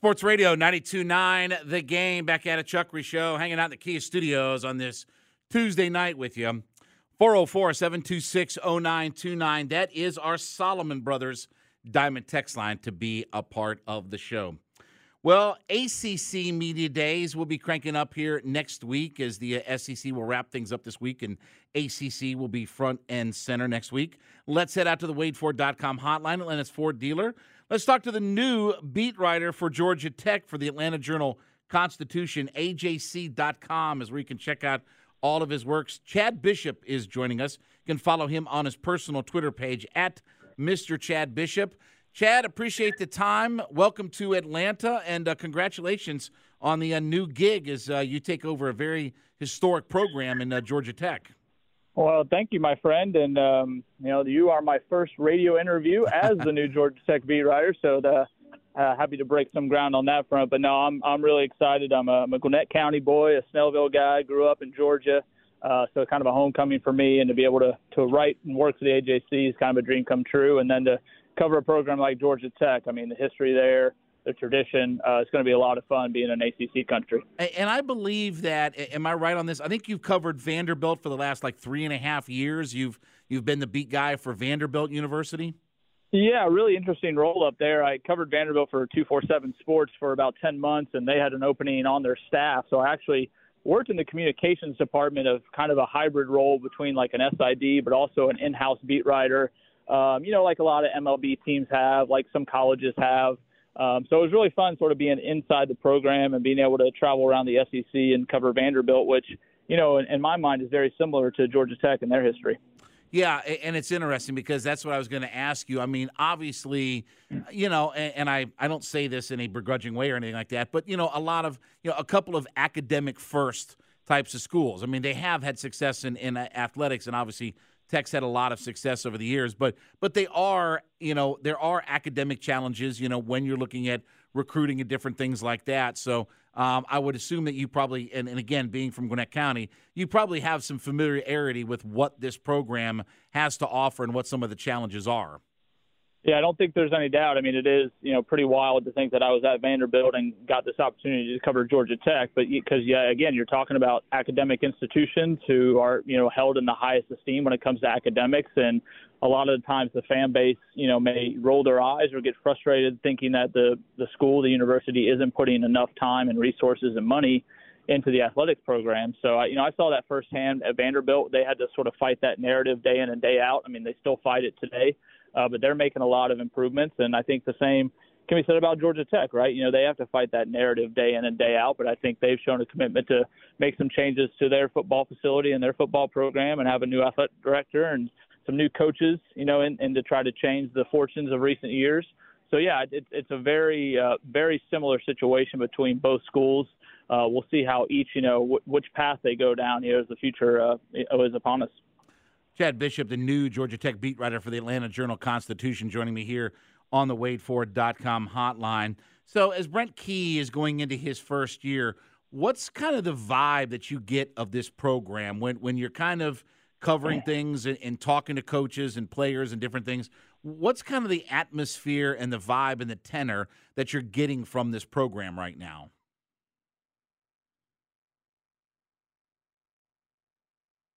Sports Radio 92.9, The Game. Back at a Chuckery Show, hanging out in the Kia Studios on this Tuesday night with you. 404 726 0929. That is our Solomon Brothers Diamond Text line to be a part of the show. Well, ACC Media Days will be cranking up here next week as the uh, SEC will wrap things up this week and ACC will be front and center next week. Let's head out to the WadeFord.com hotline, Atlanta's Ford dealer. Let's talk to the new beat writer for Georgia Tech for the Atlanta Journal Constitution. AJC.com is where you can check out all of his works. Chad Bishop is joining us. You can follow him on his personal Twitter page at Mr. Chad Bishop. Chad, appreciate the time. Welcome to Atlanta, and uh, congratulations on the uh, new gig as uh, you take over a very historic program in uh, Georgia Tech. Well, thank you, my friend, and um, you know you are my first radio interview as the new Georgia Tech beat writer, so the, uh, happy to break some ground on that front. But no, I'm I'm really excited. I'm a, I'm a Gwinnett County boy, a Snellville guy, grew up in Georgia. Uh, so kind of a homecoming for me, and to be able to to write and work for the AJC is kind of a dream come true. And then to cover a program like Georgia Tech, I mean the history there, the tradition, uh, it's going to be a lot of fun being an ACC country. And I believe that, am I right on this? I think you've covered Vanderbilt for the last like three and a half years. You've you've been the beat guy for Vanderbilt University. Yeah, really interesting role up there. I covered Vanderbilt for 247 Sports for about 10 months, and they had an opening on their staff. So I actually worked in the communications department of kind of a hybrid role between like an SID, but also an in house beat writer. Um, you know, like a lot of MLB teams have, like some colleges have. Um, so it was really fun sort of being inside the program and being able to travel around the SEC and cover Vanderbilt, which, you know, in, in my mind is very similar to Georgia Tech and their history. Yeah, and it's interesting because that's what I was going to ask you. I mean, obviously, you know, and, and, I, I don't say this in a begrudging way or anything like that, but, you know, a lot of, you know, a couple of academic first types of schools. I mean, they have had success in, in athletics and obviously Tech's had a lot of success over the years, but but they are, you know, there are academic challenges, you know, when you're looking at recruiting and different things like that. So um, I would assume that you probably, and, and again, being from Gwinnett County, you probably have some familiarity with what this program has to offer and what some of the challenges are. Yeah, I don't think there's any doubt. I mean, it is you know pretty wild to think that I was at Vanderbilt and got this opportunity to cover Georgia Tech, but because yeah, again, you're talking about academic institutions who are you know held in the highest esteem when it comes to academics, and a lot of the times the fan base you know may roll their eyes or get frustrated thinking that the the school, the university, isn't putting enough time and resources and money into the athletics program. So I, you know, I saw that firsthand at Vanderbilt. They had to sort of fight that narrative day in and day out. I mean, they still fight it today uh, but they're making a lot of improvements, and I think the same can be said about Georgia Tech, right? You know, they have to fight that narrative day in and day out, but I think they've shown a commitment to make some changes to their football facility and their football program, and have a new athletic director and some new coaches, you know, and, and to try to change the fortunes of recent years. So yeah, it, it's a very uh, very similar situation between both schools. Uh, we'll see how each you know w- which path they go down here as the future uh, is upon us. Chad Bishop, the new Georgia Tech beat writer for the Atlanta Journal Constitution, joining me here on the WadeFord.com hotline. So, as Brent Key is going into his first year, what's kind of the vibe that you get of this program when, when you're kind of covering things and, and talking to coaches and players and different things? What's kind of the atmosphere and the vibe and the tenor that you're getting from this program right now?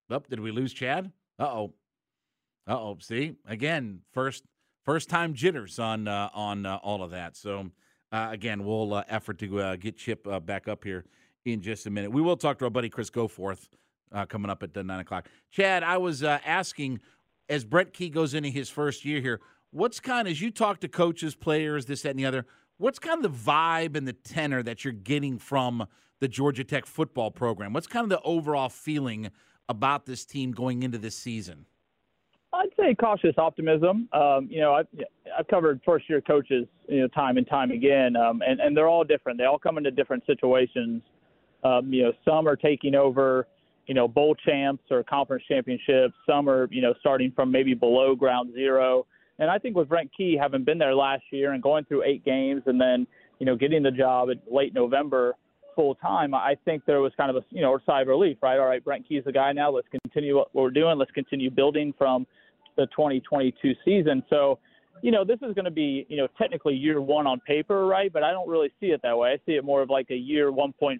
Oh, did we lose Chad? Oh. Uh oh. See again, first first time jitters on uh, on uh, all of that. So uh, again, we'll uh, effort to uh, get Chip uh, back up here in just a minute. We will talk to our buddy Chris Goforth coming up at nine o'clock. Chad, I was asking as Brent Key goes into his first year here. What's kind as you talk to coaches, players, this, that, and the other? What's kind of the vibe and the tenor that you're getting from the Georgia Tech football program? What's kind of the overall feeling about this team going into this season? I'd say cautious optimism. Um, you know, I've, I've covered first year coaches, you know, time and time again, um, and, and they're all different. They all come into different situations. Um, you know, some are taking over, you know, bowl champs or conference championships. Some are, you know, starting from maybe below ground zero. And I think with Brent Key having been there last year and going through eight games and then, you know, getting the job in late November full time, I think there was kind of a, you know, sigh of relief, right? All right, Brent Key's the guy now. Let's continue what we're doing. Let's continue building from the 2022 season. So, you know, this is going to be, you know, technically year one on paper, right? But I don't really see it that way. I see it more of like a year 1.5,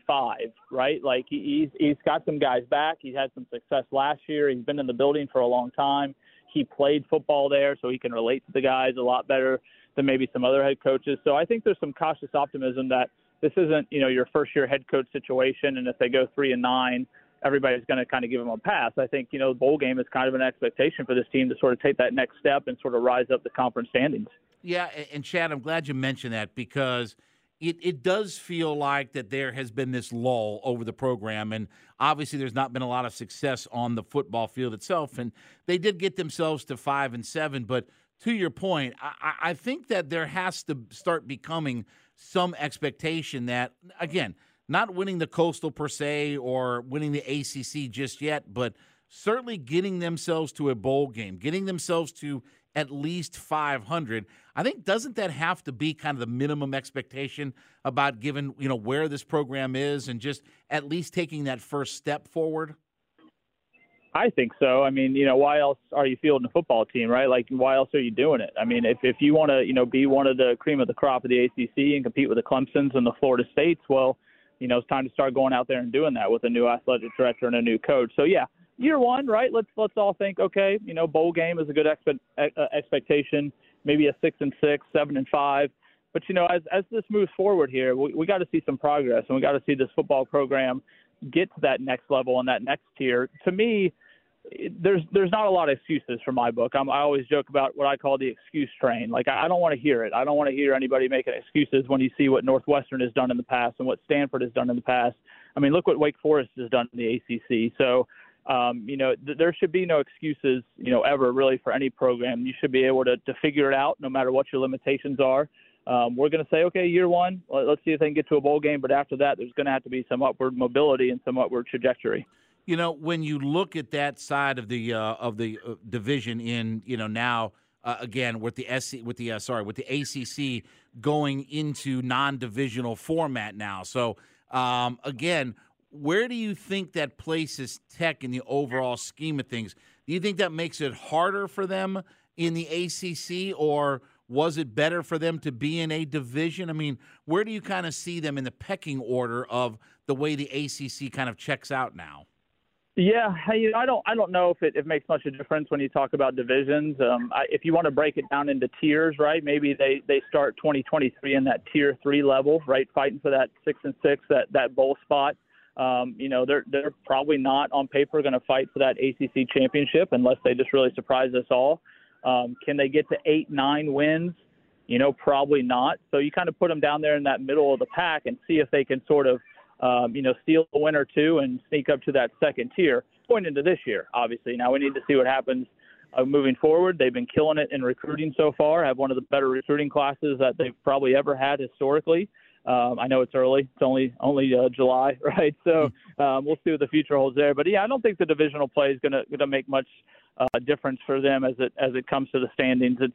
right? Like he's he's got some guys back. He had some success last year. He's been in the building for a long time. He played football there, so he can relate to the guys a lot better than maybe some other head coaches. So I think there's some cautious optimism that this isn't, you know, your first year head coach situation, and if they go three and nine everybody's going to kind of give them a pass. I think you know the bowl game is kind of an expectation for this team to sort of take that next step and sort of rise up the conference standings. Yeah, and Chad, I'm glad you mentioned that because it, it does feel like that there has been this lull over the program, and obviously there's not been a lot of success on the football field itself. And they did get themselves to five and seven, but to your point, I, I think that there has to start becoming some expectation that again not winning the Coastal per se or winning the ACC just yet, but certainly getting themselves to a bowl game, getting themselves to at least 500. I think doesn't that have to be kind of the minimum expectation about given, you know, where this program is and just at least taking that first step forward? I think so. I mean, you know, why else are you fielding a football team, right? Like, why else are you doing it? I mean, if if you want to, you know, be one of the cream of the crop of the ACC and compete with the Clemson's and the Florida States, well, you know, it's time to start going out there and doing that with a new athletic director and a new coach. So yeah, year one, right? Let's let's all think, okay, you know, bowl game is a good expe- uh, expectation. Maybe a six and six, seven and five. But you know, as as this moves forward here, we, we got to see some progress, and we got to see this football program get to that next level and that next tier. To me, there's there's not a lot of excuses for my book. I'm, I always joke about what I call the excuse train. Like I, I don't want to hear it. I don't want to hear anybody making excuses when you see what Northwestern has done in the past and what Stanford has done in the past. I mean, look what Wake Forest has done in the ACC. So, um, you know, th- there should be no excuses, you know, ever really for any program. You should be able to to figure it out, no matter what your limitations are. Um, we're going to say, okay, year one, let's see if they can get to a bowl game. But after that, there's going to have to be some upward mobility and some upward trajectory. You know, when you look at that side of the uh, of the uh, division in, you know, now uh, again with the SC with the uh, sorry with the ACC going into non-divisional format now. So um, again, where do you think that places Tech in the overall scheme of things? Do you think that makes it harder for them in the ACC, or was it better for them to be in a division? I mean, where do you kind of see them in the pecking order of the way the ACC kind of checks out now? Yeah, I don't I don't know if it, it makes much of a difference when you talk about divisions. Um, I, if you want to break it down into tiers, right? Maybe they they start 2023 in that tier three level, right? Fighting for that six and six, that that bowl spot. Um, you know, they're they're probably not on paper going to fight for that ACC championship unless they just really surprise us all. Um, can they get to eight nine wins? You know, probably not. So you kind of put them down there in that middle of the pack and see if they can sort of um, you know, steal a win or two and sneak up to that second tier going into this year, obviously. Now we need to see what happens uh, moving forward. They've been killing it in recruiting so far, have one of the better recruiting classes that they've probably ever had historically. Um, I know it's early; it's only only uh, July, right? So um, we'll see what the future holds there. But yeah, I don't think the divisional play is going to going to make much uh, difference for them as it as it comes to the standings. It's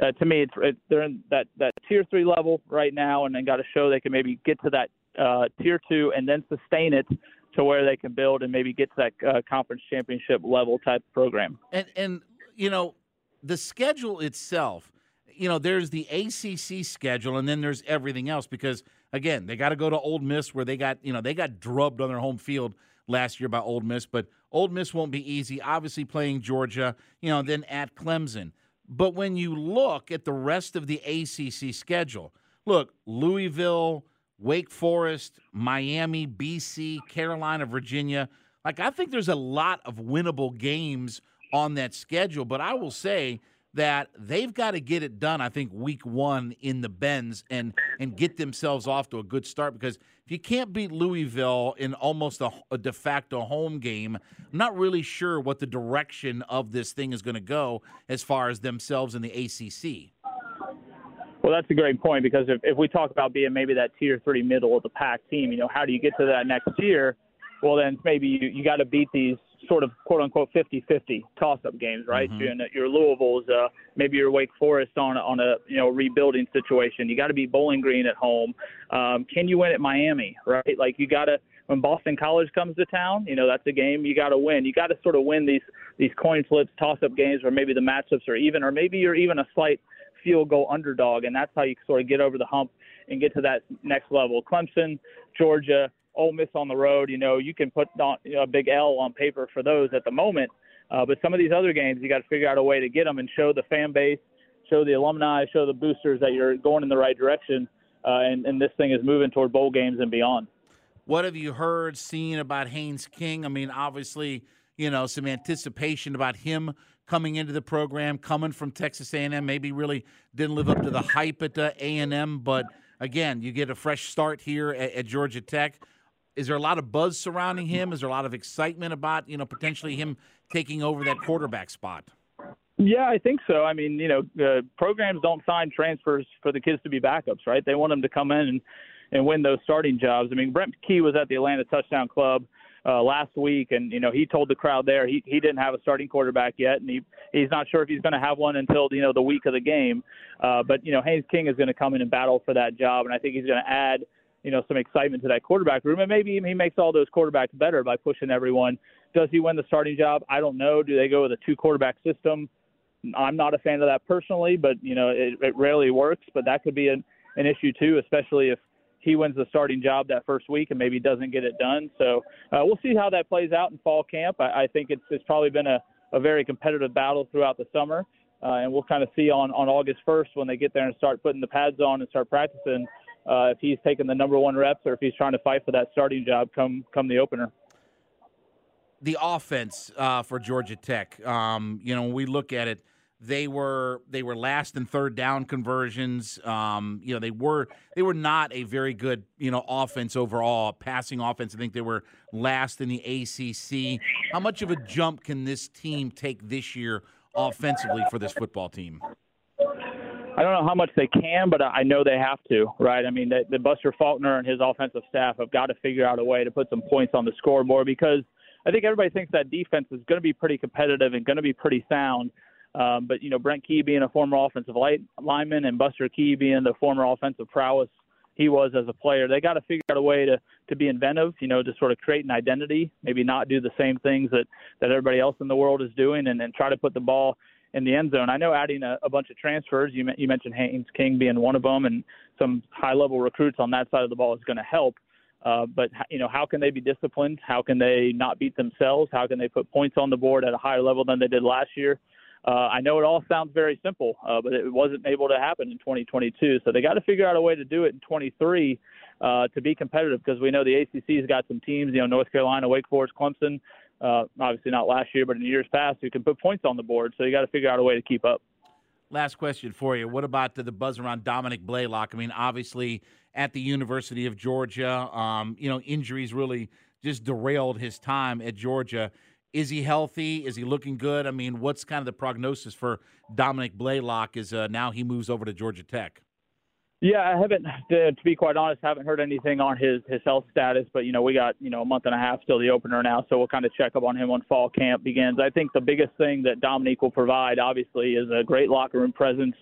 uh, to me, it's it, they're in that that tier three level right now, and then got to show they can maybe get to that uh, tier two and then sustain it to where they can build and maybe get to that uh, conference championship level type program. And and you know the schedule itself. You know, there's the ACC schedule, and then there's everything else because again, they got to go to Ole Miss where they got you know they got drubbed on their home field last year by Ole Miss, but Ole Miss won't be easy. Obviously, playing Georgia, you know, then at Clemson. But when you look at the rest of the ACC schedule, look, Louisville, Wake Forest, Miami, BC, Carolina, Virginia. Like, I think there's a lot of winnable games on that schedule, but I will say that they've got to get it done. I think week one in the Benz and and get themselves off to a good start because if you can't beat Louisville in almost a, a de facto home game, I'm not really sure what the direction of this thing is going to go as far as themselves in the ACC. Well, that's a great point because if, if we talk about being maybe that tier three middle of the pack team, you know, how do you get to that next year? Well, then maybe you, you got to beat these sort of quote unquote 50-50 toss-up games, right? Mm-hmm. Your, your Louisville's, uh, maybe your Wake Forest on on a you know rebuilding situation. You got to be Bowling Green at home. Um, can you win at Miami, right? Like you got to when Boston College comes to town, you know that's a game you got to win. You got to sort of win these these coin flips, toss-up games where maybe the matchups are even, or maybe you're even a slight field goal underdog, and that's how you sort of get over the hump and get to that next level. Clemson, Georgia, Ole Miss on the road, you know, you can put on, you know, a big L on paper for those at the moment. Uh, but some of these other games, you got to figure out a way to get them and show the fan base, show the alumni, show the boosters that you're going in the right direction, uh, and, and this thing is moving toward bowl games and beyond. What have you heard, seen about Haynes King? I mean, obviously, you know, some anticipation about him coming into the program, coming from Texas A&M, maybe really didn't live up to the hype at uh, A&M, but again, you get a fresh start here at, at, Georgia Tech. Is there a lot of buzz surrounding him? Is there a lot of excitement about you know potentially him taking over that quarterback spot? Yeah, I think so. I mean, you know, uh, programs don't sign transfers for the kids to be backups, right? They want them to come in and and win those starting jobs. I mean, Brent Key was at the Atlanta Touchdown Club uh, last week, and you know he told the crowd there he he didn't have a starting quarterback yet, and he he's not sure if he's going to have one until you know the week of the game. Uh, but you know Haynes King is going to come in and battle for that job, and I think he's going to add you know some excitement to that quarterback room, and maybe he makes all those quarterbacks better by pushing everyone. Does he win the starting job? I don't know. Do they go with a two quarterback system? I'm not a fan of that personally, but you know it, it rarely works. But that could be an, an issue too, especially if he wins the starting job that first week and maybe doesn't get it done. So uh, we'll see how that plays out in fall camp. I, I think it's, it's probably been a, a very competitive battle throughout the summer. Uh, and we'll kind of see on, on August 1st when they get there and start putting the pads on and start practicing uh, if he's taking the number one reps or if he's trying to fight for that starting job come come the opener. The offense uh, for Georgia Tech, um, you know, when we look at it, they were they were last in third down conversions. Um, you know, they were they were not a very good you know offense overall, passing offense. I think they were last in the ACC. How much of a jump can this team take this year offensively for this football team? I don't know how much they can, but I know they have to, right? I mean, the, the Buster Faulkner and his offensive staff have got to figure out a way to put some points on the scoreboard because I think everybody thinks that defense is going to be pretty competitive and going to be pretty sound. Um, but you know, Brent Key being a former offensive light, lineman and Buster Key being the former offensive prowess he was as a player, they got to figure out a way to to be inventive. You know, to sort of create an identity, maybe not do the same things that that everybody else in the world is doing, and, and try to put the ball in the end zone. I know adding a, a bunch of transfers, you, you mentioned Haynes King being one of them, and some high level recruits on that side of the ball is going to help. Uh, but you know, how can they be disciplined? How can they not beat themselves? How can they put points on the board at a higher level than they did last year? Uh, I know it all sounds very simple, uh, but it wasn't able to happen in 2022. So they got to figure out a way to do it in 23 uh, to be competitive because we know the ACC's got some teams, you know, North Carolina, Wake Forest, Clemson, uh, obviously not last year, but in years past, who can put points on the board. So you got to figure out a way to keep up. Last question for you. What about the, the buzz around Dominick Blaylock? I mean, obviously at the University of Georgia, um, you know, injuries really just derailed his time at Georgia. Is he healthy? Is he looking good? I mean, what's kind of the prognosis for Dominick Blaylock as uh, now he moves over to Georgia Tech? Yeah, I haven't, to, to be quite honest, haven't heard anything on his his health status. But you know, we got you know a month and a half till the opener now, so we'll kind of check up on him when fall camp begins. I think the biggest thing that Dominique will provide, obviously, is a great locker room presence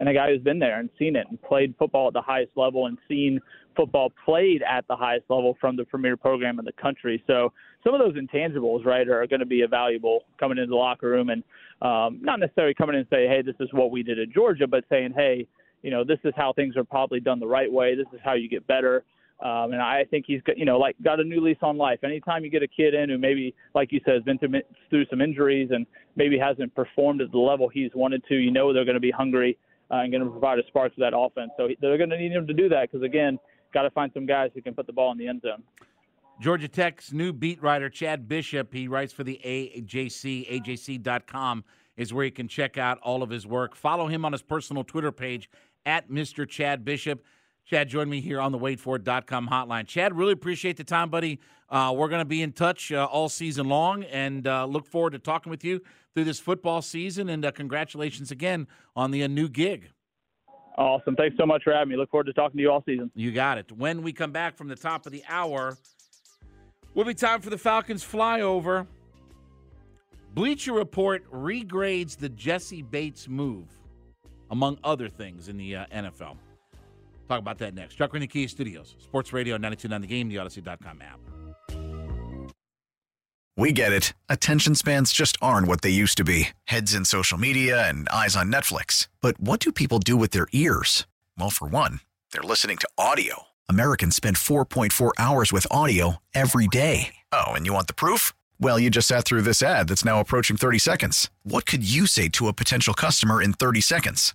and a guy who's been there and seen it and played football at the highest level and seen football played at the highest level from the premier program in the country. So some of those intangibles, right, are going to be valuable coming into the locker room and um, not necessarily coming in and say, hey, this is what we did at Georgia, but saying, hey, you know, this is how things are probably done the right way. This is how you get better. Um, and I think he's got, you know, like got a new lease on life. Anytime you get a kid in who maybe, like you said, has been through some injuries and maybe hasn't performed at the level he's wanted to, you know, they're going to be hungry uh, and going to provide a spark to that offense. So they're going to need him to do that because again, got to find some guys who can put the ball in the end zone. Georgia Tech's new beat writer, Chad Bishop, he writes for the AJC, AJC.com, is where you can check out all of his work. Follow him on his personal Twitter page at Mr. Chad Bishop. Chad joined me here on the WadeFord.com hotline. Chad, really appreciate the time, buddy. Uh, we're going to be in touch uh, all season long and uh, look forward to talking with you through this football season. And uh, congratulations again on the uh, new gig. Awesome. Thanks so much for having me. Look forward to talking to you all season. You got it. When we come back from the top of the hour, will be time for the Falcons flyover. Bleacher Report regrades the Jessie Bates move, among other things in the uh, NFL. Talk about that next. Chuckery Kia Studios, Sports Radio 929 The Game, the Audacy.com app. We get it. Attention spans just aren't what they used to be heads in social media and eyes on Netflix. But what do people do with their ears? Well, for one, they're listening to audio. Americans spend 4.4 hours with audio every day. Oh, and you want the proof? Well, you just sat through this ad that's now approaching 30 seconds. What could you say to a potential customer in 30 seconds?